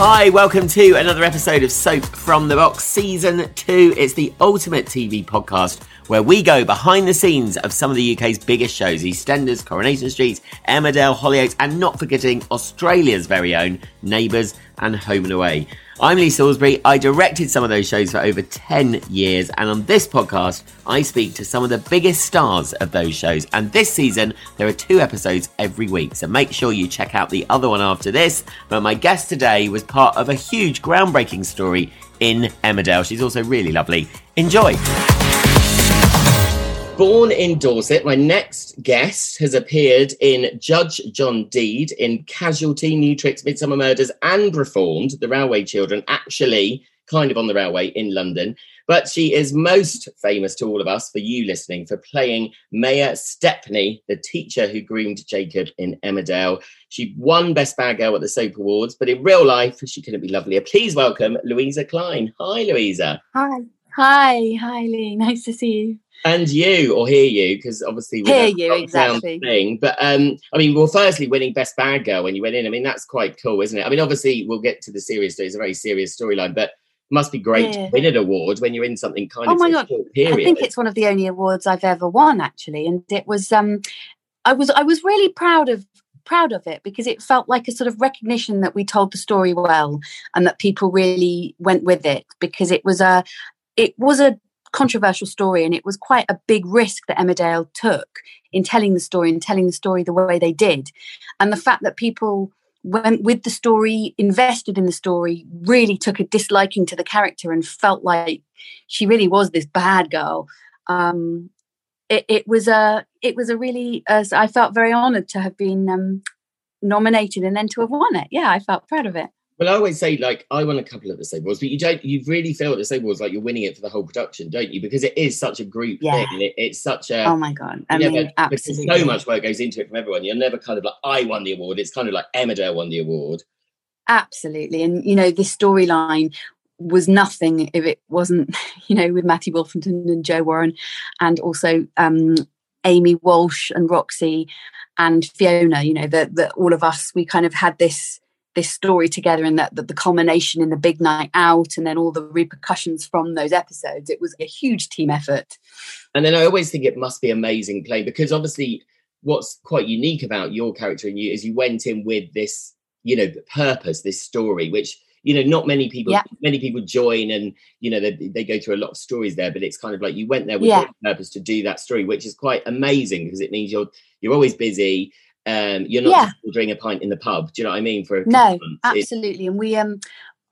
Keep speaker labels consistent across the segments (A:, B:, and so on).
A: Hi, welcome to another episode of Soap from the Box Season 2. It's the ultimate TV podcast where we go behind the scenes of some of the UK's biggest shows EastEnders, Coronation Street, Emmerdale, Hollyoaks, and not forgetting Australia's very own Neighbours and Home and Away. I'm Lee Salisbury. I directed some of those shows for over 10 years, and on this podcast, I speak to some of the biggest stars of those shows. And this season, there are two episodes every week, so make sure you check out the other one after this. But my guest today was part of a huge groundbreaking story in Emmerdale. She's also really lovely. Enjoy. Born in Dorset, my next guest has appeared in Judge John Deed, in Casualty, New Tricks, Midsomer Murders, and Reformed, The Railway Children, actually kind of on the railway in London. But she is most famous to all of us, for you listening, for playing Maya Stepney, the teacher who groomed Jacob in Emmerdale. She won Best Bad Girl at the Soap Awards, but in real life, she couldn't be lovelier. Please welcome Louisa Clein. Hi, Louisa.
B: Hi. Hi. Hi, Lee. Nice to see you
A: and you or hear you because obviously we
B: hear you exactly
A: thing. But um, I mean, well, firstly, winning best bad girl when you went in, I mean, that's quite cool, isn't it? I mean, obviously, we'll get to the serious story. It's a very serious storyline, but must be great yeah. to win an award when you're in something kind
B: oh
A: of
B: my god period. i think it's one of the only awards i've ever won actually and it was um i was i was really proud of proud of it because it felt like a sort of recognition that we told the story well and that people really went with it because it was a it was a controversial story and it was quite a big risk that Emmerdale took in telling the story and telling the story the way they did. And the fact that people went with the story, invested in the story, really took a disliking to the character and felt like she really was this bad girl. Um, it, it, was a it was a really uh, I felt very honoured to have been um, nominated and then to have won it. Yeah, I felt proud of it.
A: Well, I always say like I won a couple of the Soap Awards, but you don't. You really feel the Soap Awards like you're winning it for the whole production, don't you? Because it is such a group
B: yeah.
A: thing. It, it's such a
B: oh my god, I mean, never, absolutely.
A: So much work goes into it from everyone. You're never kind of like I won the award. It's kind of like Emmerdale won the award.
B: Absolutely, and you know this storyline was nothing if it wasn't, you know, with Matty Wolfenden and Joe Warren, and also um, Amy Walsh and Roxy and Fiona. You know that all of us we kind of had this this story together and that, that the culmination in the big night out and then all the repercussions from those episodes it was a huge team effort
A: and then i always think it must be amazing playing because obviously what's quite unique about your character and you is you went in with this you know purpose this story which you know not many people yeah. many people join and you know they, they go through a lot of stories there but it's kind of like you went there with yeah. purpose to do that story which is quite amazing because it means you're you're always busy um, you're not yeah. ordering a pint in the pub. Do you know what I mean? For
B: no, absolutely. and we um,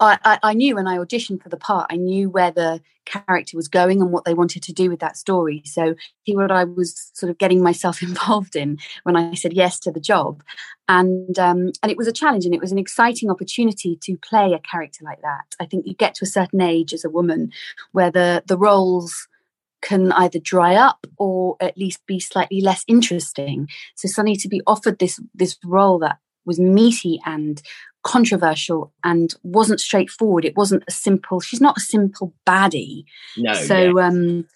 B: I, I, I knew when I auditioned for the part, I knew where the character was going and what they wanted to do with that story. So see what I was sort of getting myself involved in when I said yes to the job, and um, and it was a challenge and it was an exciting opportunity to play a character like that. I think you get to a certain age as a woman where the the roles can either dry up or at least be slightly less interesting. So suddenly to be offered this this role that was meaty and controversial and wasn't straightforward. It wasn't a simple. She's not a simple baddie.
A: No.
B: So yeah. um,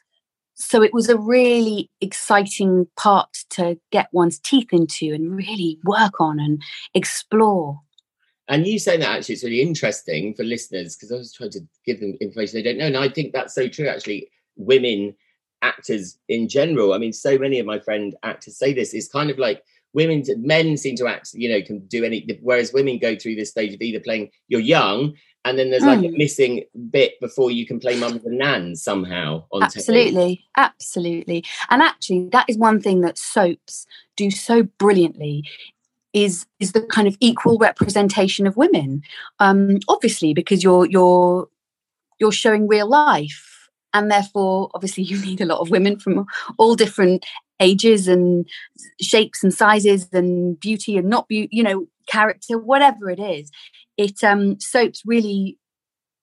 B: so it was a really exciting part to get one's teeth into and really work on and explore.
A: And you saying that actually it's really interesting for listeners because I was trying to give them information they don't know. And I think that's so true actually women actors in general. I mean, so many of my friend actors say this. It's kind of like women, men seem to act, you know, can do any, whereas women go through this stage of either playing, you're young, and then there's like mm. a missing bit before you can play mums and nans somehow on
B: absolutely absolutely and actually that is one thing that soaps do so brilliantly is is the kind of equal representation of women um obviously because you're you're you're showing real life and therefore obviously you need a lot of women from all different ages and shapes and sizes and beauty and not beauty you know character whatever it is it um soaps really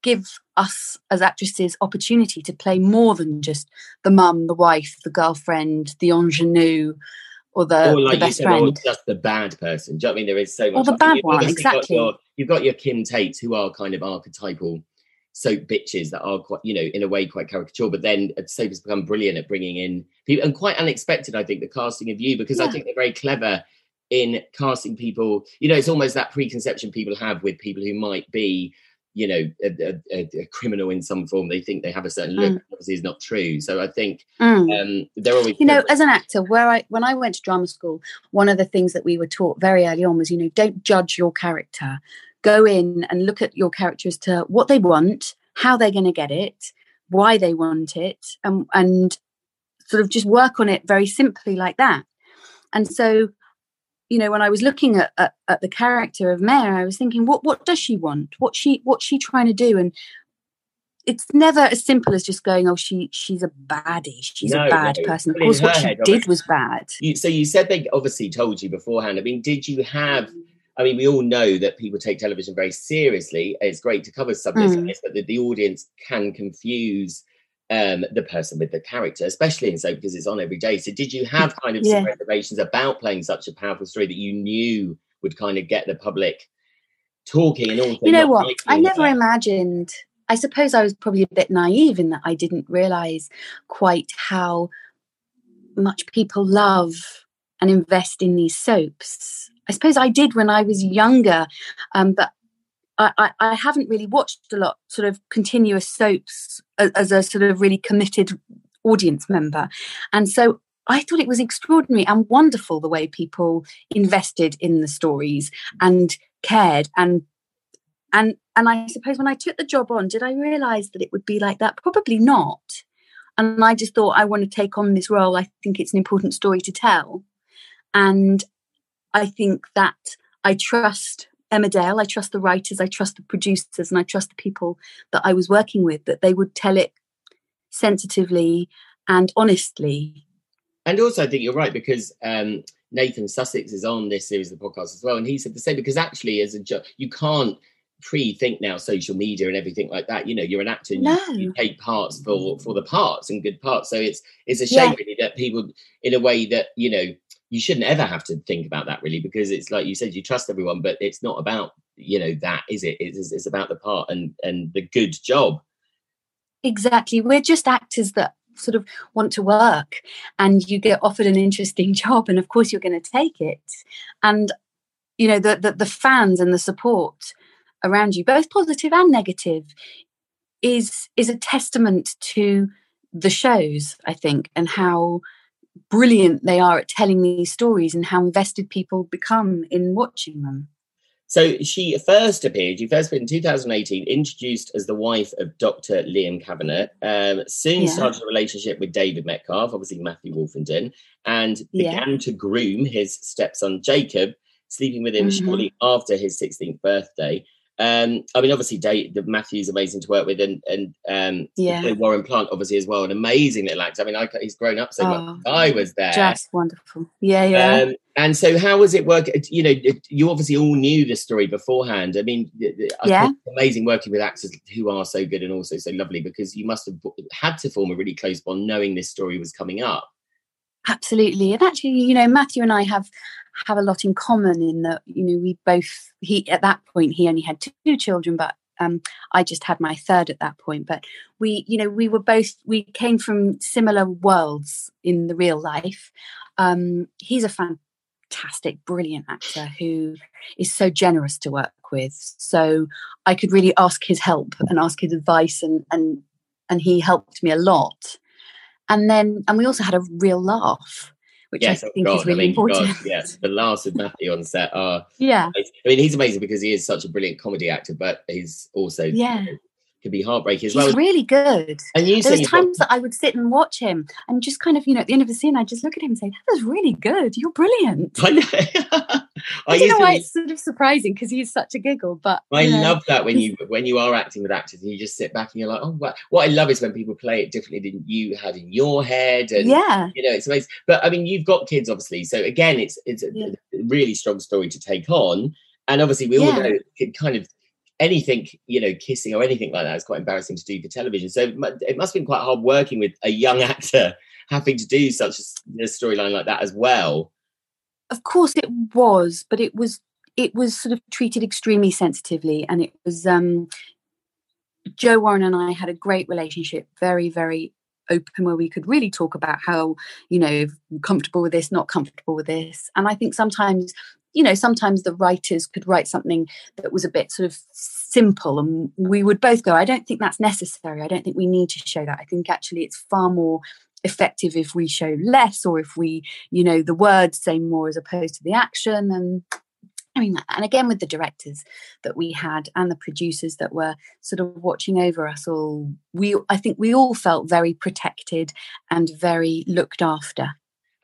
B: give us as actresses opportunity to play more than just the mum the wife the girlfriend the ingenue or the, or like the best said, friend. Or
A: just the bad person. Do you know what I mean? There is so much.
B: Or the bad one, exactly.
A: Got your, you've got your Kim Tates, who are kind of archetypal soap bitches that are quite, you know, in a way quite caricature. But then soap has become brilliant at bringing in people and quite unexpected, I think, the casting of you because yeah. I think they're very clever in casting people. You know, it's almost that preconception people have with people who might be you know a, a, a, criminal in some form they think they have a certain look mm. obviously is not true so i think mm. um, they're always
B: you know as an actor where i when i went to drama school one of the things that we were taught very early on was you know don't judge your character go in and look at your character as to what they want how they're going to get it why they want it and and sort of just work on it very simply like that. And so you know when i was looking at, at, at, the character of Mare i was thinking what what does she want? What she what's she trying to do? And it's never as simple as just going oh she she's a baddie. She's no, a bad no. person. Of course what she head, did was bad.
A: You, so you said they obviously told you beforehand. I mean did you have I mean, we all know that people take television very seriously. It's great to cover subjects mm. like this, but the, the audience can confuse um, the person with the character, especially in so because it's on every day. So, did you have kind of yeah. some reservations about playing such a powerful story that you knew would kind of get the public talking and?
B: You know what? I never that? imagined. I suppose I was probably a bit naive in that I didn't realize quite how much people love and invest in these soaps. I suppose I did when I was younger, um, but I, I, haven't really watched a lot sort of continuous soaps as, as, a sort of really committed audience member. And so I thought it was extraordinary and wonderful the way people invested in the stories and cared and and and I suppose when I took the job on, did I realize that it would be like that? Probably not. And I just thought I want to take on this role. I think it's an important story to tell. And I think that I trust Emmerdale. I trust the writers, I trust the producers, and I trust the people that I was working with that they would tell it sensitively and honestly.
A: And also, I think you're right because um, Nathan Sussex is on this series of the podcast as well, and he said the same because actually, as a ju- you can't pre-think now social media and everything like that you know you're an actor and no. you, you, take parts for for the parts and good parts so it's it's a shame yeah. really that people in a way that you know you shouldn't ever have to think about that really because it's like you said you trust everyone but it's not about you know that is it? It's, it's about the part and and the good job.
B: Exactly. We're just actors that sort of want to work and you get offered an interesting job and of course you're going to take it. And you know the, the the fans and the support around you both positive and negative is is a testament to the shows i think and how brilliant they are at telling these stories and how invested people become in watching them.
A: So she first appeared, you first appeared in 2018, introduced as the wife of Dr. Liam Cavanagh, um, soon yeah. started a relationship with David Metcalfe, obviously Matthew Wolfenden, and began yeah. to groom his stepson Jacob, sleeping with him mm-hmm. shortly after his 16th birthday. Um, I mean, obviously, Dave, Matthew's amazing to work with, and and um, yeah, Warren Plant obviously as well, an amazing little actor. I mean, I, he's grown up so oh, much. I was there,
B: just wonderful. Yeah, yeah. Um,
A: and so, how was it work? You know, you obviously all knew the story beforehand. I mean, yeah, amazing working with actors who are so good and also so lovely because you must have had to form a really close bond knowing this story was coming up.
B: Absolutely, and actually, you know, Matthew and I have have a lot in common in that you know we both he at that point he only had two children but um, I just had my third at that point. But we, you know, we were both we came from similar worlds in the real life. Um, he's a fantastic, brilliant actor who is so generous to work with. So I could really ask his help and ask his advice, and and and he helped me a lot. And then and we also had a real laugh which
A: yes,
B: I
A: oh
B: think
A: God,
B: is really
A: I mean,
B: important.
A: God, yes, the laughs with Matthew on set are.
B: yeah,
A: I mean, he's amazing because he is such a brilliant comedy actor, but he's also
B: Yeah.
A: you know, can be heartbreaking as
B: he's
A: well.
B: really good.
A: and you
B: There was
A: got-
B: times that I would sit and watch him and just kind of, you know, at the end of the scene, I'd just look at him and say, "That was really good. You're brilliant."
A: I know.
B: I,
A: I
B: don't know why it's sort of surprising because he's such a giggle, but
A: I
B: you know,
A: love that when you when you are acting with actors and you just sit back and you're like, oh, wow. what I love is when people play it differently than you had in your head, and
B: yeah,
A: you know, it's amazing. But I mean, you've got kids, obviously, so again, it's it's a,
B: Yeah.
A: a really strong story to take on, and obviously, we all know it kind of anything, you know, kissing or anything like that is quite embarrassing to do for television. So it must have been quite hard working with a young actor having to do such a storyline like that as well.
B: of course it was, but it was it was sort of treated extremely sensitively, and it was um, Joe Warren and I had a great relationship, very very open, where we could really talk about how you know comfortable with this, not comfortable with this, and I think sometimes you know sometimes the writers could write something that was a bit sort of simple and we would both go i don't think that's necessary. I don't think we need to show that. I think actually it's far more effective if we show less or if we you know the words say more as opposed to the action and mean, and again with the directors that we had and the producers that were sort of watching over us all, we I think we all felt very protected and very looked after.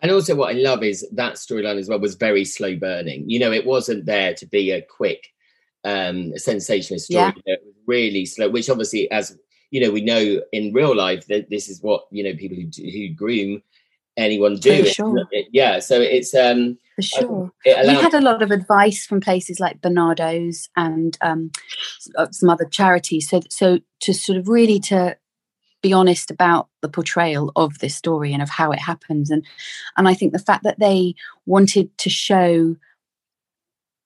A: And also, what I love is that storyline as well was very slow burning. You know, it wasn't there to be a quick, um, sensationalist story.
B: Yeah.
A: It was really slow, which obviously, as you know, we know in real life that this is what you know people who who groom anyone do.
B: Sure.
A: yeah, so it's um,
B: For sure. we had a lot of advice from places like Barnardo's and um, uh, some other charities. So, so to sort of really to be honest about the portrayal of this story and of how it happens, and and I think the fact that they wanted to show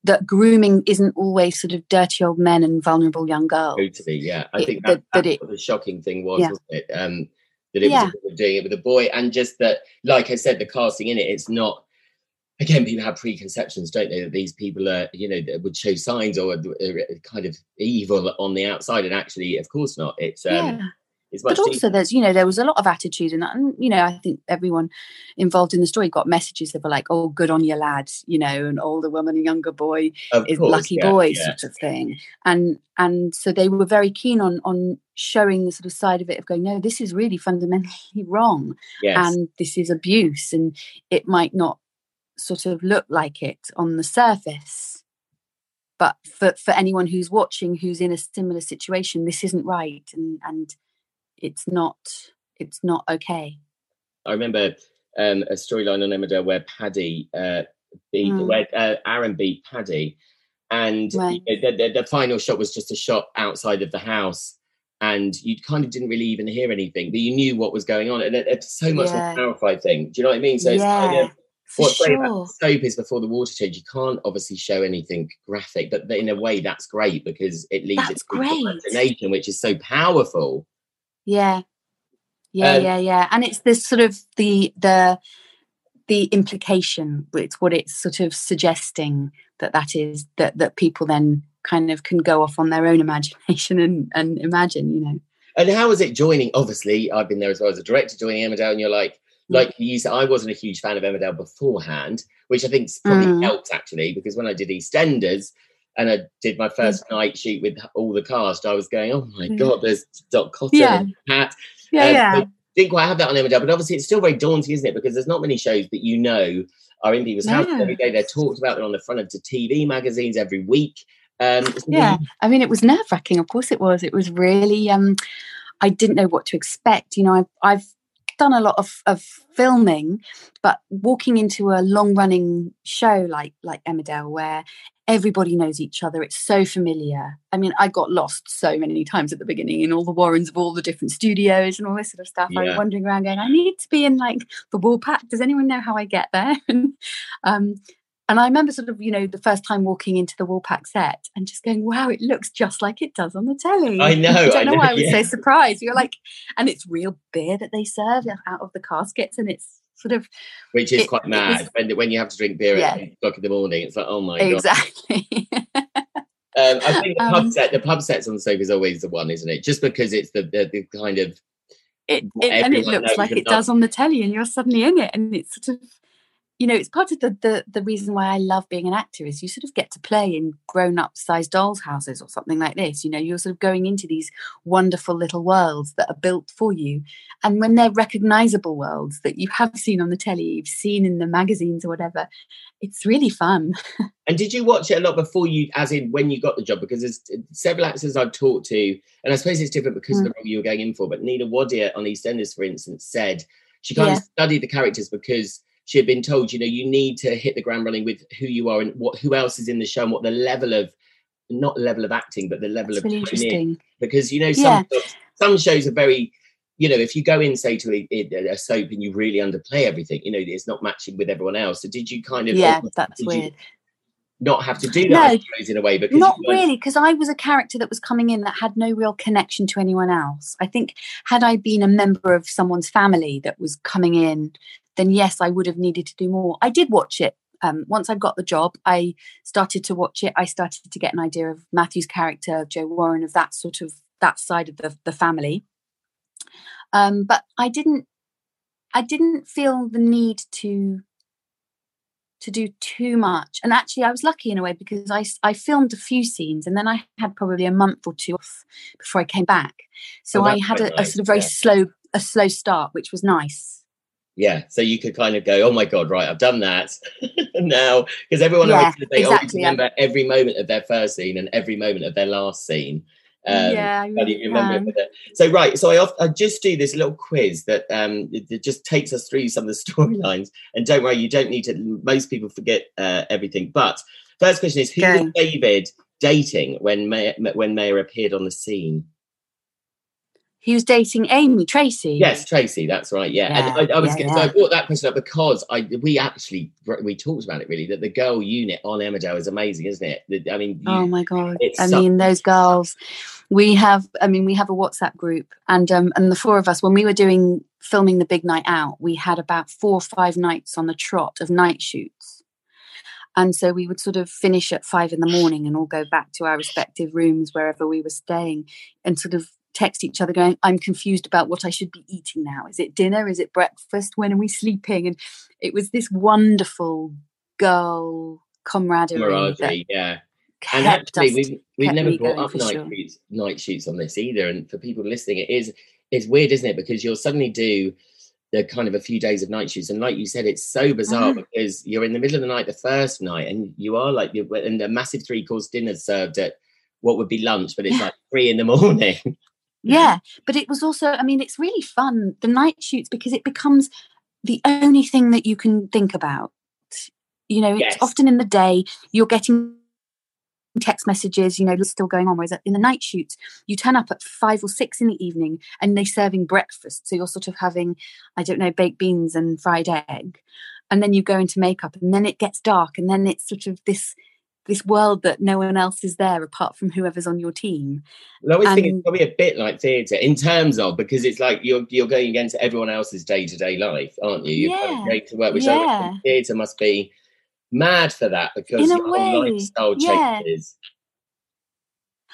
B: that grooming isn't always sort of dirty old men and vulnerable young girls.
A: totally. Yeah, I
B: It-
A: think
B: that-
A: that,
B: that it-
A: the shocking thing was,
B: Yeah.
A: wasn't it? Um, that it
B: Yeah.
A: was doing it with a boy, and just that, like I said, the casting in it, it's not. Again, people have preconceptions, don't they? That these people are, you know, that would show signs or are kind of evil on the outside, and actually, of course not. It's um,
B: yeah.
A: it's much
B: but also there's you know there was a lot of attitude in that and you know i think everyone involved in the story got messages that were like oh good on your lads," you know an older woman a younger boy
A: of
B: is
A: course,
B: lucky
A: yeah,
B: boy
A: yeah.
B: sort of thing and and so they were very keen on on showing the sort of side of it of going no this is really fundamentally wrong
A: Yes.
B: and this is abuse and it might not sort of look like it on the surface but for for anyone who's watching who's in a similar situation this isn't right and and it's not it's not okay
A: I remember um, a storyline on Emmerdale where Paddy uh, beat,
B: Mm.
A: where uh, Aaron beat Paddy, and
B: Right.
A: you know, the, the, the final shot was just a shot outside of the house, and you kind of didn't really even hear anything, but you knew what was going on, and it, it's so much
B: Yeah.
A: more clarified thing. Do you know what I mean? So it's kind of what's great
B: sure
A: about soap is before the water change, you can't obviously show anything graphic, but in a way that's great because it leaves
B: That's
A: it to imagination, which is so powerful.
B: yeah yeah
A: Um,
B: yeah yeah and it's this sort of the the the implication it's what it's sort of suggesting that that is that that people then kind of can go off on their own imagination and and imagine you know
A: And how was it joining? Obviously, I've been there as well as a director joining Emmerdale, and you're like. Like you said, I wasn't a huge fan of Emmerdale beforehand, which I think probably
B: Mm.
A: helped actually, because when I did EastEnders and I did my first night shoot with all the cast, I was going, oh my
B: Mm.
A: god, there's Dot Cotton
B: Yeah.
A: and Pat.
B: yeah
A: Um,
B: yeah
A: Didn't quite have that on Emmerdale, but obviously it's still very daunting, isn't it? Because there's not many shows that you know are in people's houses
B: No.
A: every day. They're talked about. They're on the front of the TV magazines every week. Um,
B: yeah i mean it was nerve wracking of course it was it was really um i didn't know what to expect you know i've, I've done a lot of, of filming but walking into a long running show like like emmerdale where everybody knows each other it's so familiar. I mean i got lost so many times at the beginning in all the warrens of all the different studios and all this sort of stuff. I was wandering around going i need to be in like the Woolpack. does anyone know how i get there? And um and I remember sort of, you know, the first time walking into the Woolpack set and just going, wow, it looks just like it does on the telly.
A: I know,
B: I don't
A: I
B: know,
A: know,
B: why I was
A: yeah.
B: so surprised. You're like, and it's real beer that they serve out of the caskets. And it's sort of,
A: which is
B: It-
A: quite mad
B: was-
A: when when you have to drink beer
B: Yeah.
A: at eight o'clock in the morning. It's like, oh my god.
B: exactly.
A: Um, I think the pub
B: Um,
A: set, the pub sets on the soap is always the one, isn't it? Just because it's the, the, the kind of
B: it, it and it looks like it does on the telly, and you're suddenly in it, and it's sort of you know, it's part of the, the the reason why I love being an actor is you sort of get to play in grown up sized dolls' houses or something like this. You know, you're sort of going into these wonderful little worlds that are built for you. And when they're recognizable worlds that you have seen on the telly, you've seen in the magazines or whatever, it's really fun.
A: and did you watch it a lot before you, as in when you got the job? Because there's several actors I've talked to, and I suppose it's different because mm. of the role you were going in for, but Nina Wadia on EastEnders, for instance, said she kind yeah. of studied the characters because she had been told, you know, you need to hit the ground running with who you are and what who else is in the show and what the level of not level of acting, but the level
B: That's
A: of
B: really interesting.
A: Because you know, some yeah. some shows are very, you know, if you go in say to a, a, soap and you really underplay everything, you know, it's not matching with everyone else. So did you kind of
B: yeah, that's weird.
A: Not have to do that no, in a way because
B: not really because I was a character that was coming in that had no real connection to anyone else. I think had I been a member of someone's family that was coming in then yes, I would have needed to do more. I did watch it. Um, once I got the job, I started to watch it. I started to get an idea of Matthew's character, Joe Warren, of that sort of that side of the, the family. Um, but I didn't I didn't feel the need to to do too much. And actually, I was lucky in a way because I, I filmed a few scenes and then I had probably a month or two off before I came back. So oh, I had a, nice. a, sort of very yeah. slow a slow start, which was nice
A: yeah so you could kind of go oh my god right i've done that now because everyone yeah, they exactly, always remember yeah. every moment of their first scene and every moment of their last scene
B: um, yeah, I really
A: remember So right, so I, I just do this little quiz that um, it, it, just takes us through some of the storylines. And don't worry, you don't need to. Most people forget uh, everything. But first question is: Who okay. was David dating when May, when Maya appeared on the scene?
B: He was dating Amy Tracy.
A: Yes, Tracy. That's right. Yeah, yeah and I, I was yeah, so I brought that question up because I we actually we talked about it really that the girl unit on Emmerdale is amazing, isn't it? I mean,
B: you, oh my god! I so- mean, those girls. We have, I mean, we have a WhatsApp group, and um, and the four of us when we were doing filming the big night out, we had about four or five nights on the trot of night shoots. And so we would sort of finish at five in the morning and all go back to our respective rooms wherever we were staying and sort of text each other going, I'm confused about what I should be eating now. Is it dinner? Is it breakfast? When are we sleeping? And it was this wonderful girl camaraderie.
A: yeah. And actually, we've, we've never brought up night, sure. shoots, night shoots on this either. And for people listening, it is it's weird, isn't it? Because you'll suddenly do the kind of a few days of night shoots. And like you said, it's so bizarre uh-huh. because you're in the middle of the night the first night and you are like, you're, and a massive three course dinner served at what would be lunch, but it's yeah. like three in the morning.
B: Yeah, mm-hmm. but it was also, I mean, it's really fun, the night shoots, because it becomes the only thing that you can think about. You know, yes. it's often in the day, you're getting text messages, you know, still going on. Whereas in the night shoots, you turn up at five or six in the evening and they're serving breakfast. So you're sort of having, I don't know, baked beans and fried egg. And then you go into makeup and then it gets dark and then it's sort of this this world that no one else is there apart from whoever's on your team.
A: I always and, think it's probably a bit like theatre in terms of because it's like you're you're going against everyone else's day to day life, aren't you? You're yeah, going to work, which yeah. theatre must be mad for that because your way, lifestyle yeah. changes.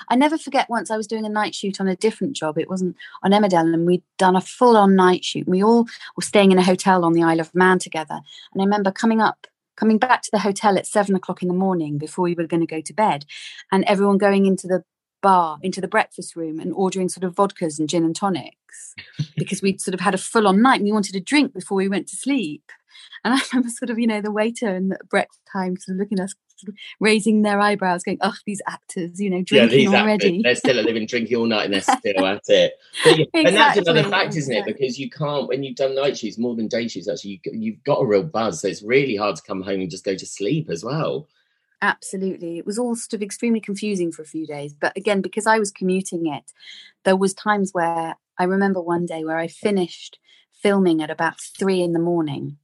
B: I never forget once I was doing a night shoot on a different job. It wasn't on Emmerdale, and we'd done a full on night shoot. We all were staying in a hotel on the Isle of Man together. And I remember coming up coming back to the hotel at seven o'clock in the morning before we were going to go to bed, and everyone going into the bar, into the breakfast room, and ordering sort of vodkas and gin and tonics because we'd sort of had a full on night and we wanted a drink before we went to sleep. And I remember sort of, you know, the waiter and the breakfast time sort of looking at us, raising their eyebrows, going, "Oh, these actors, you know, drinking yeah, already."
A: Actors, they're still living drinking all night and they're still at it. Yeah, exactly, and that's another fact, isn't it? Because you can't when you've done night shoots more than day shoots. Actually, you, you've got a real buzz, so it's really hard to come home and just go to sleep as well.
B: Absolutely. It was all sort of extremely confusing for a few days. But again, because I was commuting it, there was times where I remember one day where I finished filming at about three in the morning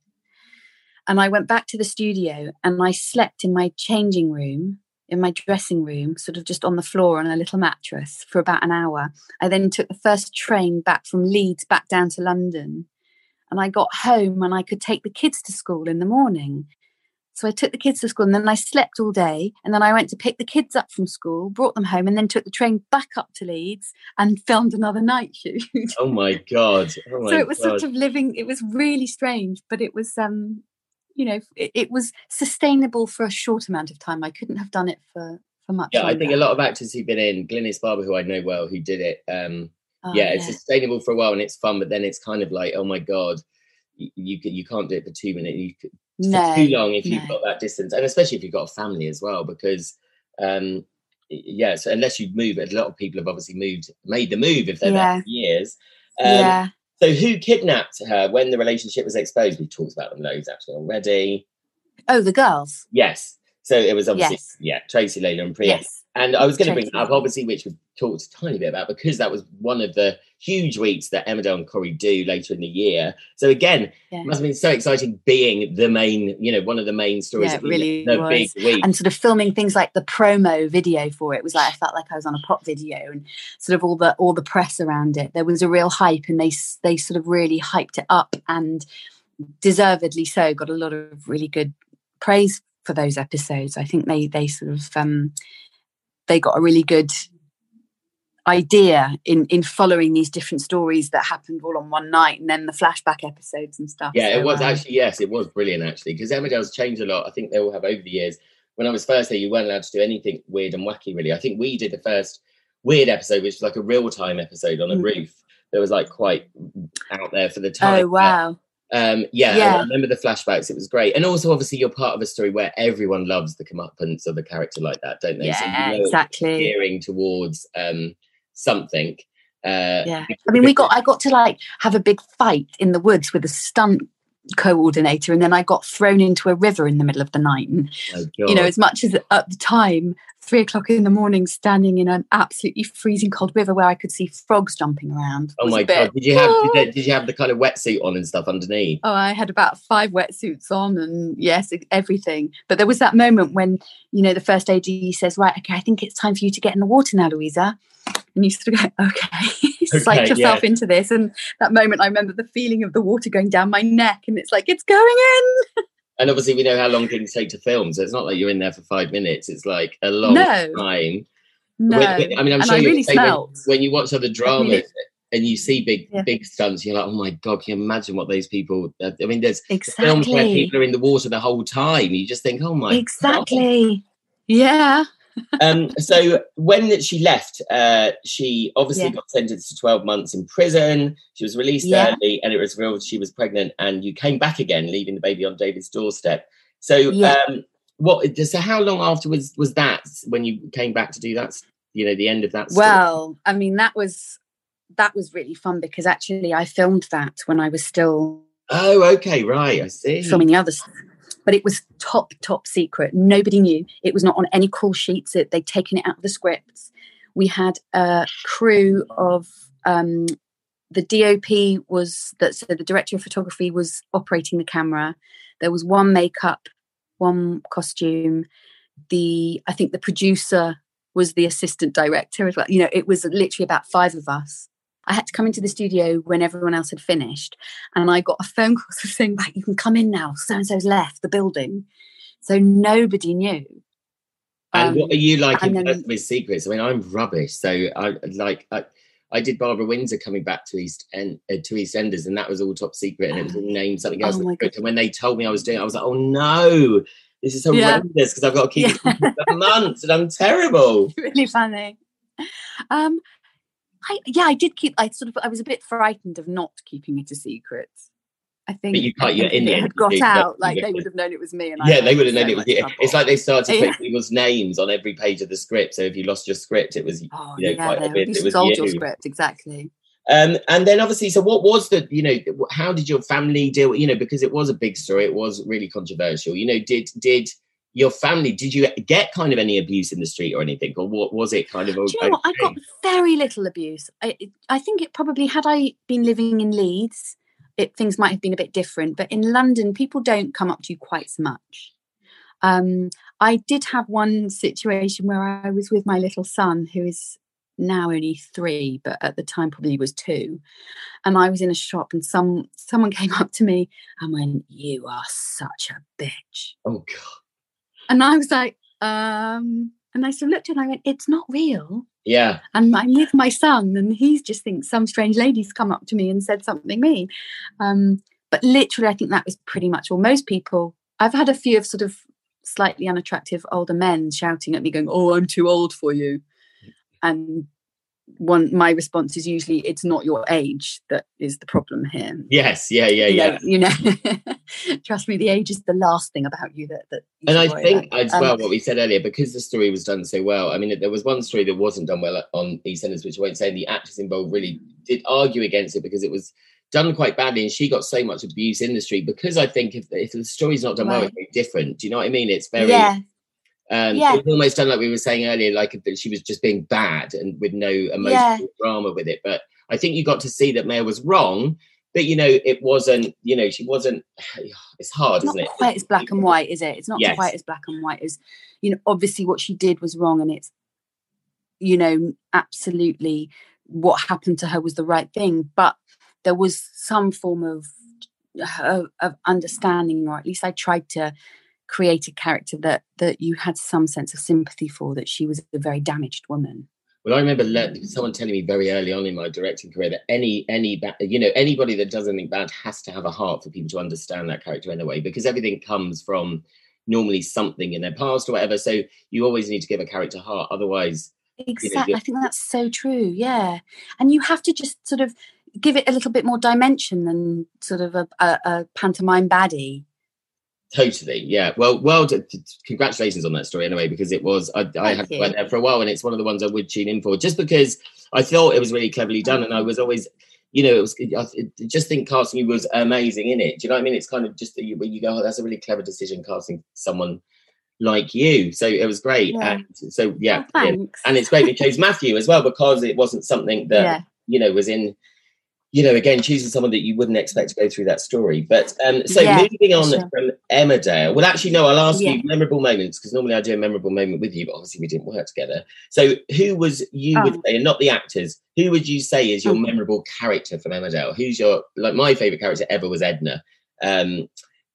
B: and I went back to the studio and I slept in my changing room, in my dressing room, sort of just on the floor on a little mattress for about an hour. I then took the first train back from Leeds back down to London. And I got home and I could take the kids to school in the morning. So I took the kids to school and then I slept all day. And then I went to pick the kids up from school, brought them home, and then took the train back up to Leeds and filmed another night shoot.
A: Oh my God. Oh my
B: so it was
A: God.
B: sort of living, it was really strange, but it was, um, you know, it, it was sustainable for a short amount of time. I couldn't have done it for, for much
A: Yeah, I think a lot of actors who've been in, Glynis Barber, who I know well, who did it, um,
B: Oh,
A: yeah, it's sustainable for a while and it's fun, but then it's kind of like, oh my god, you you, you can't do it for two minutes. You c- for
B: no,
A: too long if you've got that distance, and especially if you've got a family as well, because um, yeah, so unless you move, a lot of people have obviously moved, made the move if they're there
B: Yeah.
A: for years. Um,
B: yeah.
A: So who kidnapped her when the relationship was exposed? We've talked about them loads actually already.
B: Oh, the girls.
A: Yes. So it was obviously
B: Yes.
A: yeah, Tracy, Leyla, and Priya.
B: Yes.
A: And I was going to bring that up, obviously, which we've talked a tiny bit about because that was one of the huge weeks that Emmerdale and Corrie do later in the year. So again,
B: Yeah.
A: it must have been so exciting being the main, you know, one of the main stories
B: Yeah, it really
A: the
B: was.
A: big week.
B: and sort of filming things like the promo video for it was like I felt like I was on a pop video and sort of all the all the press around it. There was a real hype, and they they sort of really hyped it up, and deservedly so. Got a lot of really good praise for those episodes. I think they they sort of um, they got a really good idea in in following these different stories that happened all on one night, and then the flashback episodes and stuff.
A: yeah,
B: So,
A: it was
B: um,
A: actually, yes, it was brilliant actually because Emmerdale's changed a lot. I think they all have over the years. When I was first there, you weren't allowed to do anything weird and wacky, really. I think we did the first weird episode, which was like a real time episode on a
B: Mhm.
A: roof. That was like quite out there for the time.
B: Oh wow!
A: Um, yeah,
B: Yeah.
A: I remember the flashbacks. It was great, and also obviously you're part of a story where everyone loves the comeuppance of a character like that, don't they?
B: Yeah,
A: you know
B: exactly.
A: Gearing towards um, something. Uh,
B: yeah i mean we got i got to like have a big fight in the woods with a stunt coordinator and then i got thrown into a river in the middle of the night and
A: Oh,
B: you know as much as at the time three o'clock in the morning standing in an absolutely freezing cold river where i could see frogs jumping around
A: oh my
B: bit-
A: god! Did you have did, oh. did you have the kind of wetsuit on and stuff underneath?
B: Oh, I had about five wetsuits on and yes, everything. But there was that moment when, you know, the first AD says, Right, okay, I think it's time for you to get in the water now, Louisa. And you sort of go, Okay, psych
A: Okay,
B: yourself
A: yeah.
B: into this. And that moment, I remember the feeling of the water going down my neck and it's like, It's going in.
A: And obviously we know how long things take to film, so it's not like you're in there for five minutes. It's like a long
B: No.
A: time.
B: No.
A: When- I mean, I'm
B: and
A: sure
B: I
A: you'll
B: really
A: when- when you watch other dramas and you see big
B: Yeah.
A: big stunts, you're like, oh my god, can you imagine what those people? Uh, I mean, there's films where people are in the water the whole time. You just think, oh my God.
B: Exactly. Yeah.
A: Um, so when she left, uh, she obviously
B: Yeah.
A: got sentenced to 12 months in prison. She was released
B: Yeah.
A: early, and it was revealed she was pregnant. And you came back again, leaving the baby on David's doorstep. So,
B: Yeah.
A: um, what? So, how long afterwards was that when you came back to do that? You know, the end of that. Story?
B: Well, I mean, that was that was really fun because actually I filmed that when I was still
A: oh, okay, right, I see.
B: filming the other stuff. But it was top, top secret. Nobody knew. It was not on any call sheets. It, they'd taken it out of the scripts. We had a crew of um, the DOP was that so the director of photography was operating the camera. There was one makeup, one costume. The I think the producer was the assistant director as well. You know, it was literally about five of us. I had to come into the studio when everyone else had finished, and I got a phone call saying, "Right, you can come in now. So and so's left the building." So nobody knew.
A: And what
B: Um,
A: are you like in
B: then-
A: with secrets? I mean, I'm rubbish. So I like I, I did Barbara Windsor coming back to East End uh, to EastEnders, and that was all top secret, and it was all named something else.
B: Oh.
A: And when they told me I was doing, it, I was like, oh no, this is
B: Yeah.
A: horrendous because I've got to keep
B: Yeah.
A: secret for months, and I'm terrible.
B: really funny. Um, I yeah, I did keep. I sort of. I was a bit frightened of not keeping it a secret. I think.
A: you can't- yeah, in the
B: it
A: end
B: had got out. Like they would have known it was me. And I
A: Yeah, they would have known
B: so
A: it was you. It's like they started
B: Yeah.
A: put people's names on every page of the script. So if you lost your script, it was
B: Oh
A: you know,
B: yeah,
A: quite bit-
B: you
A: it was
B: sold your script exactly.
A: Um, and then obviously, so what was the, you know, how did your family deal, you know, because it was a big story, it was really controversial, you know, did, did your family, did you get kind of any abuse in the street or anything? Or what was it kind of?
B: Do you know what? I got very little abuse. I, I think it probably had I been living in Leeds, it, things might have been a bit different. But in London, people don't come up to you quite so much. Um, I did have one situation where I was with my little son, who is now only three, but at the time probably was two. And I was in a shop and some someone came up to me and went, You are such a bitch.
A: Oh god.
B: And I was like, um, and I sort of looked at it and I went, It's not real.
A: Yeah.
B: And I'm with my son, and he just thinks some strange lady's come up to me and said something mean. Um, but literally, I think that was pretty much all. Most people, I've had a few of sort of slightly unattractive older men shouting at me, going, "Oh, I'm too old for you," and one my response is usually it's not your age that is the problem here
A: Yes. Yeah. Yeah.
B: you
A: Yeah.
B: know, you know trust me the age is the last thing about you that that you
A: And I think
B: about.
A: as
B: Um,
A: well, what we said earlier, because the story was done so well. I mean, there was one story that wasn't done well on EastEnders, which I won't say. And the actors involved really did argue against it because it was done quite badly, and she got so much abuse in the street. Because I think if, if the story's not done well, it's very different. Do you know what I mean? It's very
B: yeah
A: um,
B: Yeah.
A: it's almost done like we were saying earlier, like that she was just being bad and with no emotional
B: Yeah.
A: drama with it. But I think you got to see that Maya was wrong. But you know, it wasn't. You know, she wasn't. It's hard,
B: it's not
A: isn't it?
B: quite as black and white is it it's not
A: Yes.
B: quite as black and white as you know obviously what she did was wrong and it's you know absolutely what happened to her was the right thing but there was some form of of, of understanding or at least i tried to create a character that that you had some sense of sympathy for that she was a very damaged woman
A: Well, I remember le- someone telling me very early on in my directing career that any any ba- you know anybody that does anything bad has to have a heart for people to understand that character anyway, because everything comes from normally something in their past or whatever. So you always need to give a character heart, otherwise,
B: Exactly.
A: yeah.
B: I think that's so true. Yeah. And you have to just sort of give it a little bit more dimension than sort of a, a, a pantomime baddie.
A: Totally, yeah. Well, well, d- d- congratulations on that story anyway, because it was I, I had
B: you.
A: went there for a while, and it's one of the ones I would tune in for, just because I thought it was really cleverly done, and I was always. You know, it was. I I just think casting you was amazing in it. Do you know what I mean? It's kind of just that you, when you go, oh, that's a really clever decision casting someone like you. So it was great.
B: Yeah.
A: And so yeah,
B: Oh, thanks.
A: and it's great we chose Matthew as well because it wasn't something that
B: yeah.
A: you know was in. You know, again, choosing someone that you wouldn't expect to go through that story. But um, so
B: Yeah,
A: moving on
B: sure.
A: from Emmerdale. Well, actually, no, I'll ask
B: Yeah.
A: you memorable moments because normally I do a memorable moment with you, but obviously we didn't work together. So, who was you would
B: Oh.
A: say, and not the actors? Who would you say is your
B: Mhm.
A: memorable character from Emmerdale? Who's your like my favorite character ever was Edna. Um,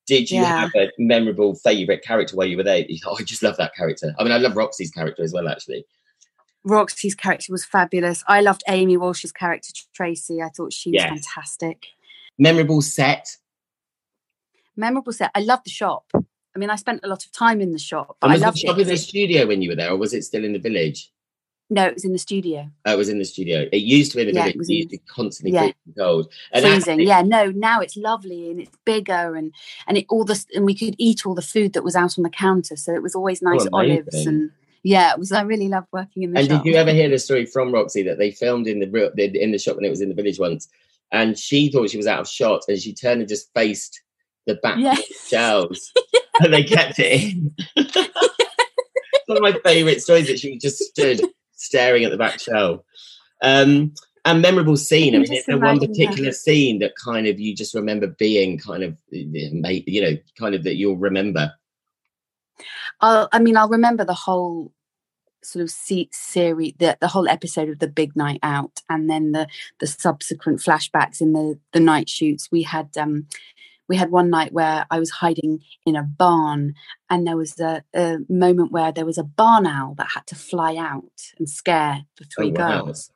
A: did you
B: Yeah.
A: have a memorable favorite character while you were there? Oh, I just love that character. I mean, I love Roxy's character as well, actually.
B: Roxy's character was fabulous. I loved Amy Walsh's character, Tracy. I thought she was
A: Yes.
B: fantastic.
A: Memorable set.
B: Memorable set. I loved the shop. I mean, I spent a lot of time in the shop, but
A: And
B: I
A: was the shop
B: it.
A: in the studio when you were there, or was it still in the village?
B: No, it was in the studio.
A: Oh, it was in the studio. It used to be in the
B: Yeah,
A: village.
B: it was
A: It
B: in-
A: used to be constantly
B: yeah.
A: cold. And
B: freezing.
A: actually-
B: Yeah, no, now it's lovely and it's bigger and and it all the and we could eat all the food that was out on the counter. So it was always oh, nice olives and yeah, it was. I really loved working in the shop.
A: And
B: shop.
A: did you ever hear the story from Roxy that they filmed in the in the shop when it was in the village once, and she thought she was out of shot, and she turned and just faced the back the shelves, and they kept it in. One of my favourite stories that she just stood staring at the back shelf. Um, and memorable scene. I mean, is there one particular scene that kind of you just remember being kind of, you know, kind of that you'll remember?
B: I'll, I mean, I'll remember the whole sort of se- series, the, the whole episode of the big night out, and then the the subsequent flashbacks in the the night shoots. We had um, we had one night where I was hiding in a barn, and there was a, a moment where there was a barn owl that had to fly out and scare the three
A: Oh, wow.
B: girls,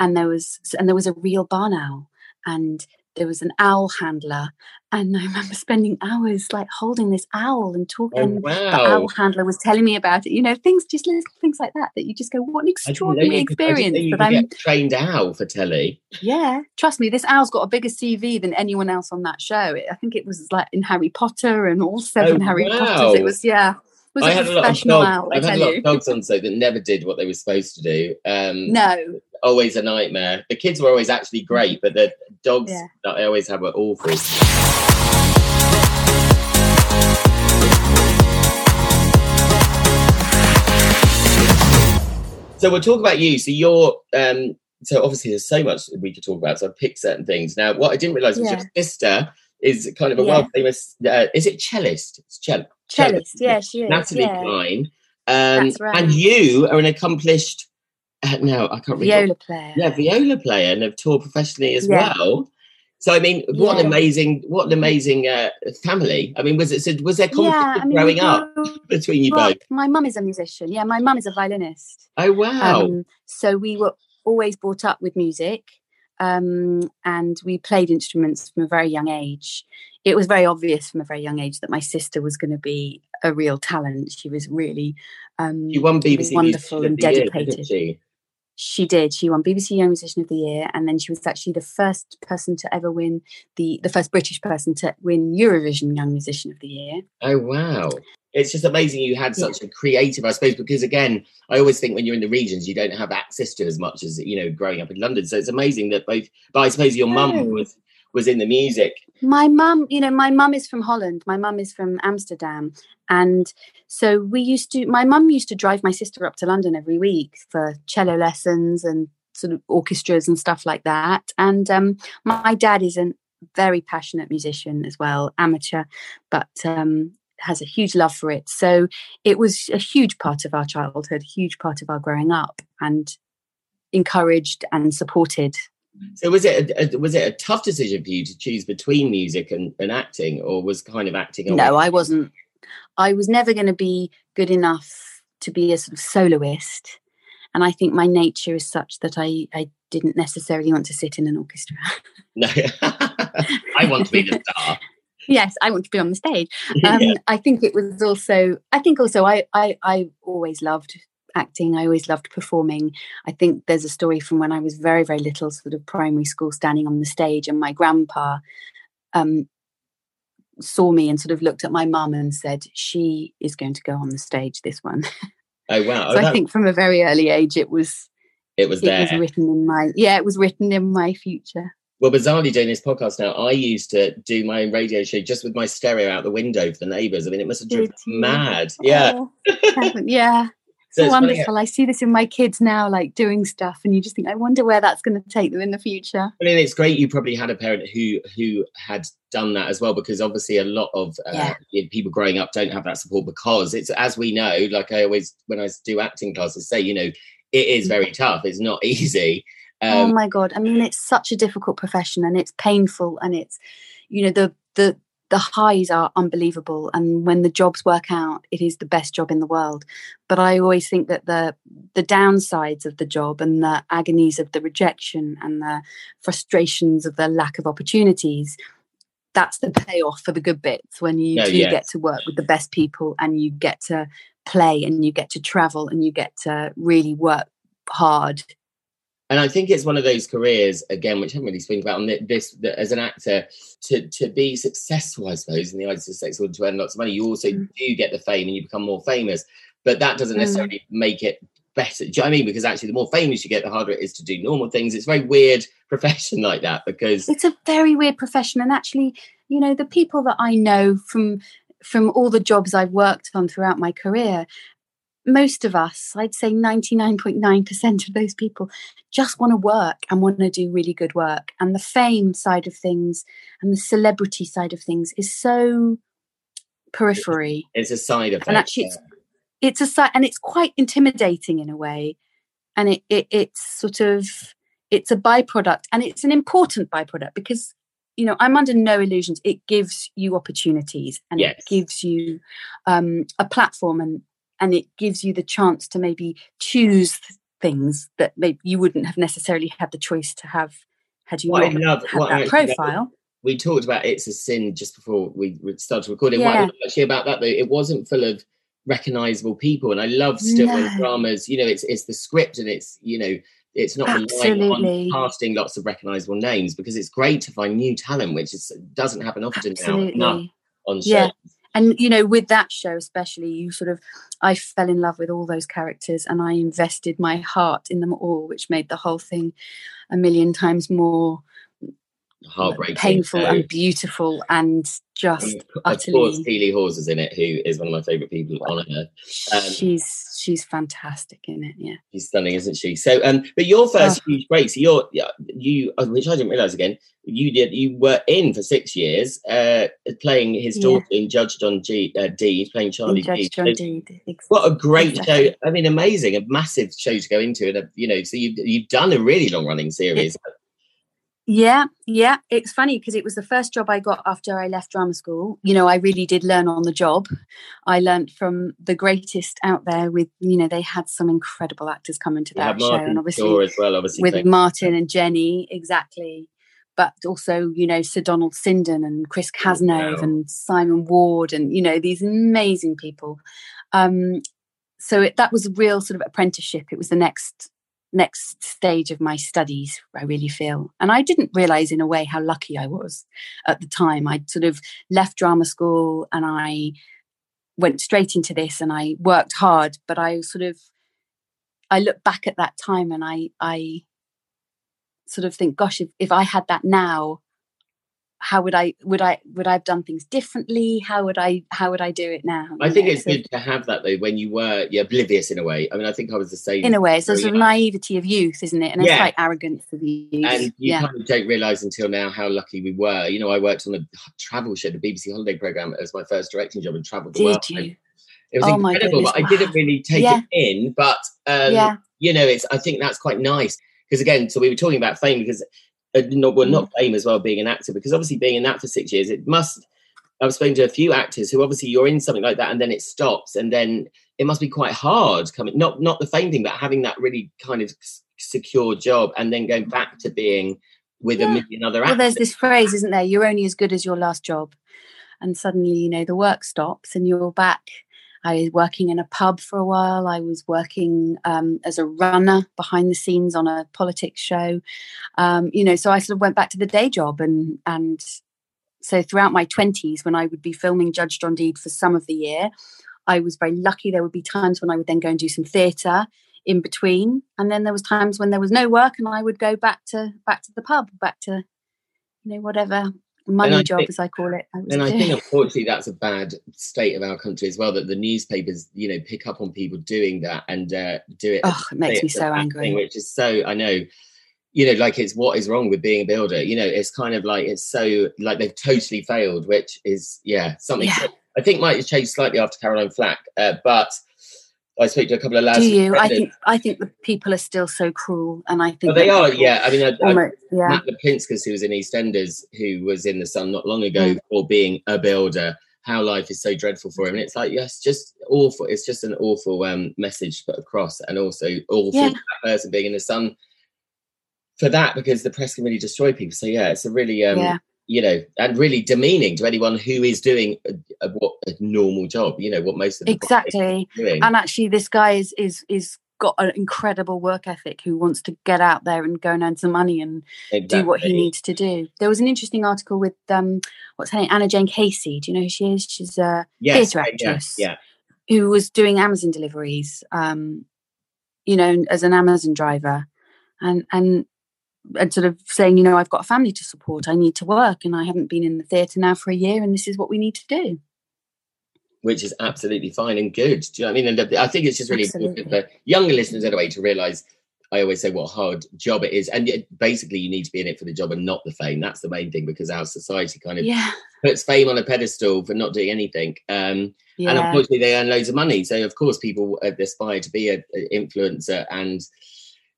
B: and there was and there was a real barn owl, and there was an owl handler, and I remember spending hours like holding this owl and talking.
A: Oh,
B: and the owl handler was telling me about it. You know, things just little things like that that you just go, what an
A: I didn't know
B: extraordinary
A: you could- I didn't know
B: experience. That I'm,
A: trained owl for telly.
B: yeah, trust me, this owl's got a bigger CV than anyone else on that show. I think it was like in Harry Potter and all seven
A: Oh,
B: Harry
A: wow.
B: Potters. It was yeah, it was
A: I
B: a
A: had a lot of
B: professional
A: dogs.
B: owl. I
A: I've had a lot
B: you.
A: of dogs on so that never did what they were supposed to do. Um,
B: No,
A: always a nightmare. The kids were always actually great, but the dogs
B: Yeah.
A: that I always had were awful. So we'll talk about you. So you're um so obviously there's so much we could talk about. So I picked certain things. Now what I didn't realise was
B: Yeah.
A: your sister is kind of a
B: Yeah.
A: world famous uh, is it cellist? It's cell-
B: cellist. Yeah, she is.
A: Natalie
B: yeah.
A: Clein. Um,
B: That's right.
A: And you are an accomplished Uh, no, I can't
B: viola
A: recall.
B: player.
A: Yeah, viola player and have toured professionally as
B: Yeah.
A: well. So I mean, what an amazing, what an amazing uh, family. I mean, was it? So was there
B: Yeah, I mean,
A: growing up between you both?
B: My mum is a musician. Yeah, my mum is a violinist.
A: Oh wow!
B: Um, so we were always brought up with music, um, and we played instruments from a very young age. It was very obvious from a very young age that my sister was going to be a real talent. She was really um,
A: you won BBC
B: wonderful and
A: the Year,
B: dedicated.
A: She?
B: Did. She won BBC Young Musician of the Year, and then she was actually the first person to ever win the the first British person to win Eurovision Young Musician of the Year.
A: Oh wow! It's just amazing you had
B: Yeah.
A: such a creative, I suppose, because again, I always think when you're in the regions, you don't have access to as much as you know growing up in London. So it's amazing that both. But I suppose your mum was was in the music.
B: My mum, you know, my mum is from Holland. My mum is from Amsterdam, and so we used to. My mum used to drive my sister up to London every week for cello lessons and sort of orchestras and stuff like that. And um, my dad is a very passionate musician as well, amateur, but um, has a huge love for it. So it was a huge part of our childhood, a huge part of our growing up, and encouraged and supported.
A: So was it a, a- was it a tough decision for you to choose between music and, and acting, or was kind of acting?
B: No, I wasn't. I was never going to be good enough to be a sort of soloist. And I think my nature is such that I, I didn't necessarily want to sit in an orchestra.
A: No, I want to be the star.
B: yes, I want to be on the stage. Um,
A: Yeah.
B: I think it was also, I think also I, I, I always loved acting. I always loved performing. I think there's a story from when I was very, very little, sort of primary school, standing on the stage, and my grandpa um, saw me and sort of looked at my mum and said, "She is going to go on the stage. This one."
A: Oh wow!
B: so
A: Oh,
B: I think from a very early age, it was
A: it was
B: it
A: there.
B: was written in my yeah, it was written in my future.
A: Well, bizarrely doing this podcast now, I used to do my own radio show just with my stereo out the window for the neighbours. I mean, it must have driven mad. Yeah.
B: Oh, yeah.
A: So
B: it's
A: funny-
B: wonderful. I see this in my kids now, like doing stuff, and you just think, I wonder where that's going to take them in the future.
A: I mean, it's great you probably had a parent who who had done that as well, because obviously a lot of uh,
B: Yeah.
A: you know, people growing up don't have that support because it's as we know. Like I always, when I do acting classes, say you know it is very tough. It's not easy.
B: oh
A: Um,
B: my god! I mean, it's such a difficult profession, and it's painful, and it's you know the the the highs are unbelievable, and when the jobs work out, it is the best job in the world. But I always think that the the downsides of the job and the agonies of the rejection and the frustrations of the lack of opportunities. That's the payoff for the good bits when you
A: No,
B: do
A: yes.
B: get to work with the best people and you get to play and you get to travel and you get to really work hard
A: and I think it's one of those careers again, which I haven't really spoken about on this that as an actor to to be successful, I suppose, in the eyes of sex or to earn lots of money. You also
B: Mm.
A: do get the fame and you become more famous, but that doesn't
B: Mm.
A: necessarily make it better. Do you know what I mean? Because actually, the more famous you get, the harder it is to do normal things. It's a very weird profession like that because
B: it's a very weird profession and actually you know the people that i know from from all the jobs i've worked on throughout my career most of us i'd say 99.9% of those people just want to work and want to do really good work. And the fame side of things and the celebrity side of things is so periphery.
A: It's a side of
B: and actually it's it's a side, and it's quite intimidating in a way. And it, it it's sort of it's a byproduct and it's an important byproduct because you know i'm under no illusions. It gives you opportunities and
A: Yes.
B: it gives you um, a platform and and it gives you the chance to maybe choose things that maybe you wouldn't have necessarily had the choice to have had you
A: What
B: not
A: love-
B: had
A: I
B: that
A: love-
B: profile
A: we talked about it's a sin just before we started recording. What I love actually about that though, it wasn't full of recognizable people, and I love still
B: No.
A: dramas. You know, it's it's the script and it's you know it's not relying
B: Absolutely.
A: on casting lots of recognizable names because it's great to find new talent, which is doesn't happen often now on shows.
B: Yeah. And you know with that show especially you sort of i fell in love with all those characters and i invested my heart in them all which made the whole thing a million times more
A: Heartbreaking.
B: painful
A: So-
B: and beautiful and just
A: of course,
B: utterly
A: Keeley Hawes is in it, who is one of my favourite people on earth. Um,
B: she's she's fantastic in it. Yeah,
A: she's stunning, isn't she? So, um, but your first oh. huge break, so you're you, uh, which I didn't realize again, you did you were in for six years, uh, playing his daughter yeah. in Judge John G, uh, D, playing Charlie
B: Judge
A: D.
B: John so, D. Exactly.
A: What a great show! I mean, amazing, a massive show to go into, and a, you know, so you've you've done a really long running series.
B: Yeah, yeah. It's funny because it was the first job I got after I left drama school. You know, I really did learn on the job. I learned from the greatest out there. With you know, they had some incredible actors come into that show, and
A: obviously as well, obviously
B: with Martin and Jenny, exactly. But also, you know, Sir Donald Sinden and Chris Cazenove wow. and Simon Ward, and you know, these amazing people. Um, so it, that was a real sort of apprenticeship. It was the next next stage of my studies, I really feel. And I didn't realize in a way how lucky I was at the time. I'd sort of left drama school and I went straight into this and I worked hard, but I sort of I look back at that time and I I sort of think, gosh, if, if I had that now, how would I would I would I have done things differently? How would I how would I do it now?
A: I think know? it's so, good to have that though when you were yeah, oblivious in a way. I mean, I think I was the same.
B: In a way, it's a sort of naivety of youth, isn't it? And yeah. a slight arrogance of youth.
A: And you
B: yeah.
A: kind of don't realise until now how lucky we were. You know, I worked on a travel show, the BBC holiday programme as my first directing job and travelled the
B: Did
A: world.
B: you?
A: It was oh incredible, but wow. I didn't really take yeah. it in. But um, yeah. you know, it's I think that's quite nice because again, so we were talking about fame because Uh, not, well, not mm. fame as well being an actor because obviously being in that for six years, it must. I've spoken to a few actors who obviously you're in something like that and then it stops and then it must be quite hard coming not not the fame thing but having that really kind of secure job and then going back to being with yeah. a million other actors.
B: Well, there's this phrase, isn't there? You're only as good as your last job, and suddenly you know the work stops and you're back I was working in a pub for a while. I was working um, as a runner behind the scenes on a politics show. Um, you know, so I sort of went back to the day job, and and so throughout my twenties, when I would be filming Judge John Deed for some of the year, I was very lucky. There would be times when I would then go and do some theatre in between, and then there was times when there was no work, and I would go back to back to the pub, back to you know whatever money job think, as i call it.
A: I and i think unfortunately that's a bad state of our country as well that the newspapers you know pick up on people doing that and uh, do it
B: oh it makes me so angry.
A: thing, which is so i know you know like it's what is wrong with being a builder you know it's kind of like it's so like they've totally failed which is yeah something yeah. i think might have changed slightly after caroline flack uh, but I spoke to a couple of lads.
B: Do you? I think I think the people are still so cruel, and I think
A: oh, they are. Yeah, I mean, I, almost, I, yeah. Matt Lapinskas, who was in EastEnders, who was in the Sun not long ago mm. for being a builder, how life is so dreadful for him, and it's like, yes, just awful. It's just an awful um, message put across, and also awful yeah. that person being in the Sun for that because the press can really destroy people. So yeah, it's a really um, yeah you know, and really demeaning to anyone who is doing a, a, what a normal job. You know what most of
B: exactly. And actually, this guy is is is got an incredible work ethic who wants to get out there and go and earn some money and exactly. do what he needs to do. There was an interesting article with um what's her name, Anna Jane Casey. Do you know who she is? She's a yes, theatre actress.
A: Yeah,
B: yeah. Who was doing Amazon deliveries, um, you know, as an Amazon driver. And and and sort of saying, you know, I've got a family to support, I need to work, and I haven't been in the theatre now for a year, and this is what we need to do.
A: Which is absolutely fine and good. Do you know what I mean? And I think it's just really absolutely. important for younger listeners anyway to realise. I always say what a hard job it is, and basically you need to be in it for the job and not the fame. That's the main thing because our society kind of
B: yeah.
A: puts fame on a pedestal for not doing anything. Um, yeah. And unfortunately, they earn loads of money. So of course, people aspire to be an influencer and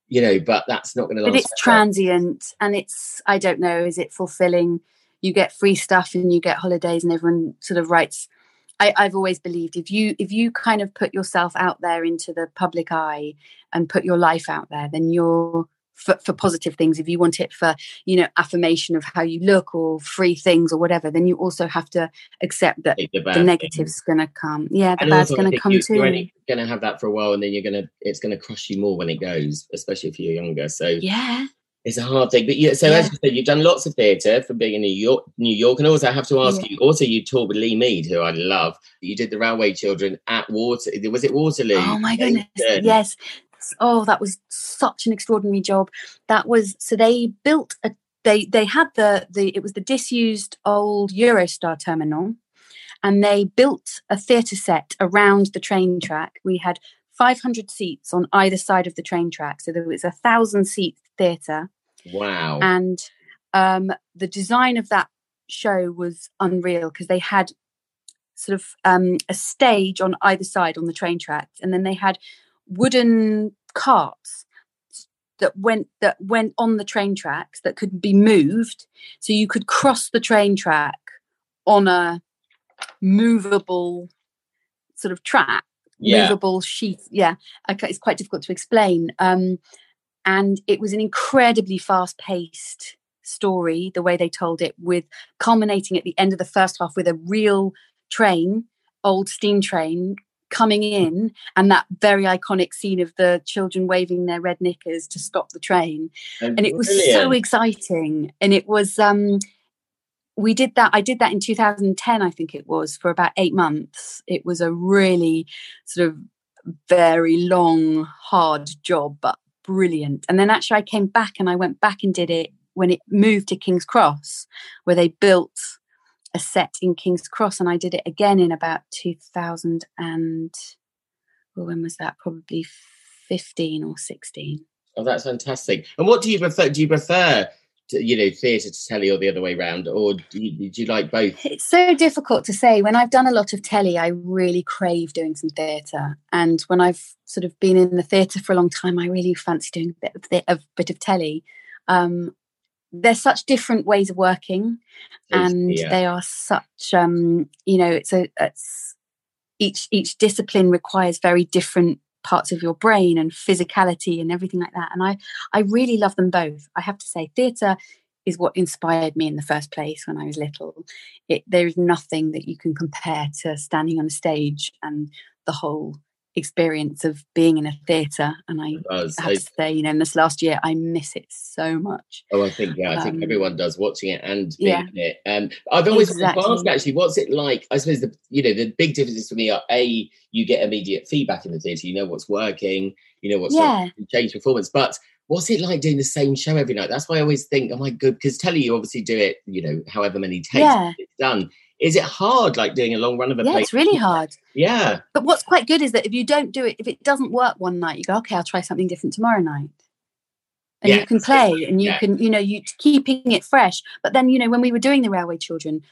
A: you know, but that's not going to last.
B: But it's transient and it's, I don't know, is it fulfilling? You get free stuff and you get holidays and everyone sort of writes. I, I've always believed if you if you kind of put yourself out there into the public eye and put your life out there, then you're for, for positive things if you want it for you know affirmation of how you look or free things or whatever then you also have to accept that the, the negative's going to come yeah the and bad's going to come you, too
A: you're going to have that for a while and then you're going to it's going to crush you more when it goes especially if you're younger so
B: yeah
A: it's a hard thing, but yeah. So yeah. as you said, you've done lots of theatre from being in New York, New York, and also I have to ask yeah. you. Also, you toured with Lee Mead, who I love. You did the Railway Children at Water. Was it Waterloo?
B: Oh my goodness! Yes, oh that was such an extraordinary job that was so they built a they they had the the it was the disused old eurostar terminal and they built a theatre set around the train track we had 500 seats on either side of the train track. So there was a thousand seat theatre.
A: Wow.
B: And um, the design of that show was unreal because they had sort of um, a stage on either side on the train tracks, and then they had wooden carts that went that went on the train tracks that could be moved, so you could cross the train track on a movable sort of track,
A: Yeah.
B: movable sheet. Yeah, it's quite difficult to explain. Um, and it was an incredibly fast-paced story, the way they told it, with culminating at the end of the first half with a real train, old steam train coming in and that very iconic scene of the children waving their red knickers to stop the train. And it was so exciting. And it was um we did that i did that in 2010 i think it was for about eight months. It was a really sort of very long hard job but brilliant. And then actually i came back and i went back and did it when it moved to king's cross where they built a set in king's cross and i did it again in about 2000 and well, when was that probably 15 or 16
A: Oh, that's fantastic. And what do you prefer? Do you prefer, to, you know, theatre to telly or the other way round, or do you, do you like both?
B: It's so difficult to say. When I've done a lot of telly, I really crave doing some theatre. And when I've sort of been in the theatre for a long time, I really fancy doing a bit of, the, a bit of telly. Um, there's such different ways of working, and
A: Yeah.
B: they are such. Um, you know, it's a it's each each discipline requires very different parts of your brain and physicality and everything like that. And I I really love them both. I have to say, theatre is what inspired me in the first place when I was little. It, there is nothing that you can compare to standing on a stage and the whole experience of being in a theatre. And I have
A: I-
B: to say, you know, in this last year, I miss it so much.
A: Oh, I think yeah, I think
B: Um,
A: everyone does watching it and being
B: yeah.
A: in it. Um, I've always
B: Exactly.
A: ask actually, what's it like? I suppose the you know the big differences for me are a you get immediate feedback in the theatre, you know what's working, you know what's
B: Yeah.
A: change performance, but. What's it like doing the same show every night? That's why I always think, oh my god, because telly you obviously do it, you know, however many takes
B: Yeah.
A: it's done. Is it hard, like doing a long run of a
B: Yeah,
A: play?
B: it's really hard.
A: Yeah,
B: But what's quite good is that if you don't do it, if it doesn't work one night, you go, okay, I'll try something different tomorrow night. And you can play and you
A: Yeah.
B: can, you know, you keeping it fresh. But then, you know, when we were doing the Railway Children,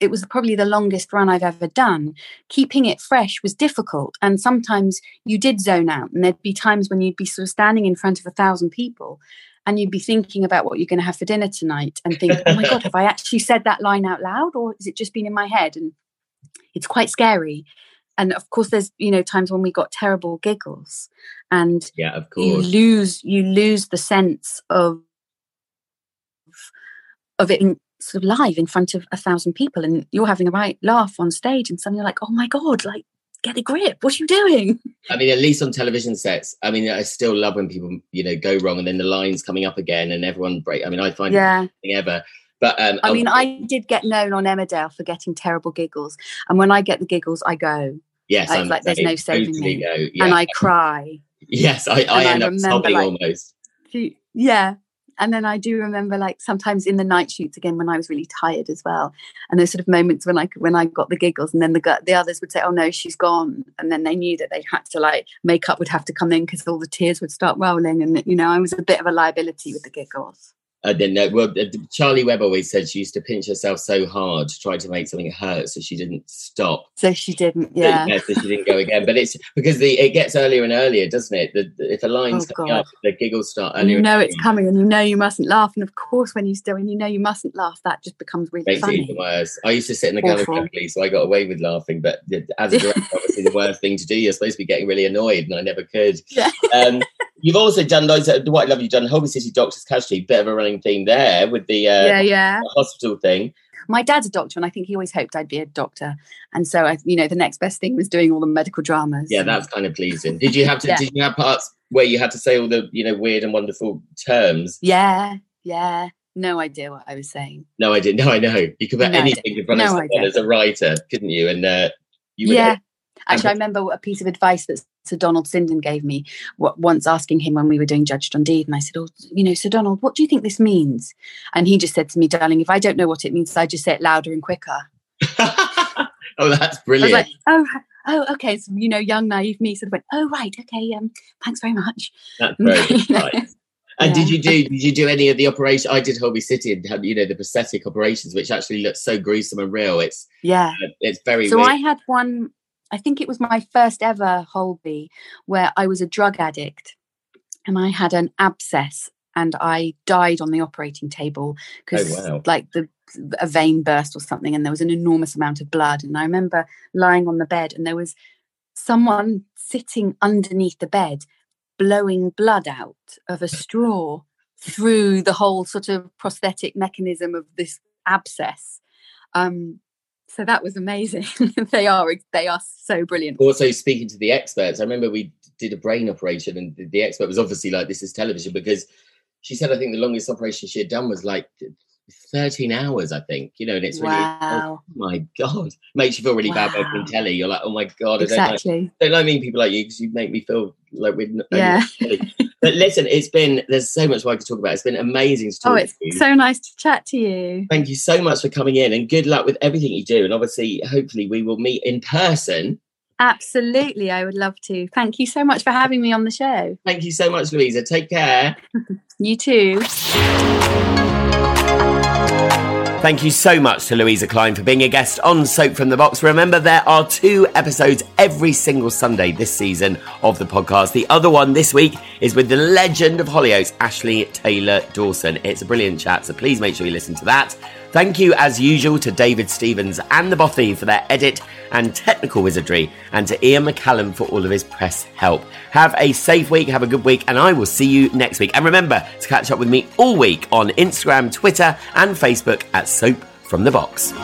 B: it was probably the longest run I've ever done. Keeping it fresh was difficult. And sometimes you did zone out. And there'd be times when you'd be sort of standing in front of a thousand people and you'd be thinking about what you're going to have for dinner tonight and think, oh my God, have I actually said that line out loud or has it just been in my head? And it's quite scary. And of course, there's you know times when we got terrible giggles, and
A: yeah, of course, you
B: lose you lose the sense of of it in, sort of live in front of a thousand people, and you're having a right laugh on stage, and suddenly you're like, oh my god, like get a grip, what are you doing?
A: I mean, at least on television sets, I mean, I still love when people, you know, go wrong and then the line's coming up again and everyone break. I mean, I find
B: Yeah.
A: it ever. But um,
B: I mean, I did get known on Emmerdale for getting terrible giggles, and when I get the giggles, I go
A: yes,
B: it's
A: I'm
B: like there's no saving
A: totally
B: me.
A: Yeah.
B: and I cry.
A: yes, I, I
B: and I
A: end up sobbing
B: like,
A: almost.
B: Yeah and then i do remember like sometimes in the night shoots again when i was really tired as well and those sort of moments when i when i got the giggles and then the the others would say oh no she's gone and then they knew that they had to like makeup would have to come in because all the tears would start rolling and you know i was a bit of a liability with the giggles
A: Didn't know. Well, uh, Charley Webb always said she used to pinch herself so hard to try to make something hurt, so she didn't stop.
B: so she didn't yeah yeah
A: so she didn't go again. But it's because the it gets earlier and earlier, doesn't it? The, the- if a line's
B: Oh,
A: coming
B: God.
A: up, the giggles start
B: and
A: earlier.
B: you know
A: and
B: it's
A: earlier.
B: coming and you know you mustn't laugh and of course when you still when you know you mustn't laugh that just becomes really
A: Makes it
B: funny
A: even worse. I used to sit in the gallery
B: Awful.
A: luckily, so I got away with laughing. But as a director, obviously the worst thing to do. You're supposed to be getting really annoyed, and I never could.
B: Yeah.
A: Um, you've also done loads of what I love. You've done Holby City Doctors Casualty, bit of a running theme there with the, uh,
B: yeah yeah
A: the hospital thing.
B: my dad's a doctor and I think he always hoped I'd be a doctor. And so I, you know, the next best thing was doing all the medical dramas.
A: Yeah, that's kind of pleasing. Did you have to?
B: Yeah.
A: Did you have parts where you had to say all the you know weird and wonderful terms?
B: yeah, yeah. No idea what I was saying.
A: No, I didn't. No, I know. You could put
B: No,
A: anything in front of someone
B: idea.
A: as a writer, couldn't you? And uh, you would
B: yeah. Actually, I remember a piece of advice that Sir Donald Sinden gave me once asking him when we were doing Judge John Deed. And I said, Oh, you know, Sir Donald, what do you think this means? And he just said to me, Darling, if I don't know what it means, I just say it louder and quicker.
A: oh, that's
B: I was
A: brilliant.
B: like, Oh, oh, okay. So, you know, young, naive me sort of went, oh, right. Okay. Um, thanks very much.
A: That's very nice. And yeah. did you do did you do any of the operation? I did Holby City and had you know the prosthetic operations, which actually looks so gruesome and real. It's
B: yeah,
A: uh, it's very.
B: So weird. I had one. I think it was my first ever Holby, where I was a drug addict, and I had an abscess, and I died on the operating table because oh, wow. like the a vein burst or something, and there was an enormous amount of blood. And I remember lying on the bed, and there was someone sitting underneath the bed blowing blood out of a straw through the whole sort of prosthetic mechanism of this abscess. Um, so that was amazing. they are they are so brilliant.
A: Also speaking to the experts, I remember we did a brain operation, and the expert was obviously like, "This is television," because she said I think the longest operation she had done was like 13 hours, I think, you know, and it's really, oh my God, makes you feel really wow. bad opening telly. You're like, oh my God,
B: exactly.
A: I don't, like, don't like meeting people like you because you make me feel like we're,
B: yeah.
A: But listen, it's been, there's so much more I could talk about. It's been amazing to talk
B: Oh, it's so nice to chat to you.
A: Thank you so much for coming in and good luck with everything you do. And obviously, hopefully, we will meet in person.
B: Absolutely, I would love to. Thank you so much for having me on the show.
A: Thank you so much, Louisa. Take care.
B: you too.
A: Thank you so much to Louisa Clein for being a guest on Soap from the Box. Remember, there are two episodes every single Sunday this season of the podcast. The other one this week is with the legend of Hollyoaks, Ashley Taylor Dawson. It's a brilliant chat, so please make sure you listen to that. Thank you, as usual, to David Stevens and the Bothy for their edit and technical wizardry, and to Ian McCallum for all of his press help. Have a safe week, have a good week, and I will see you next week. And remember to catch up with me all week on Instagram, Twitter, and Facebook at Soap from the Box.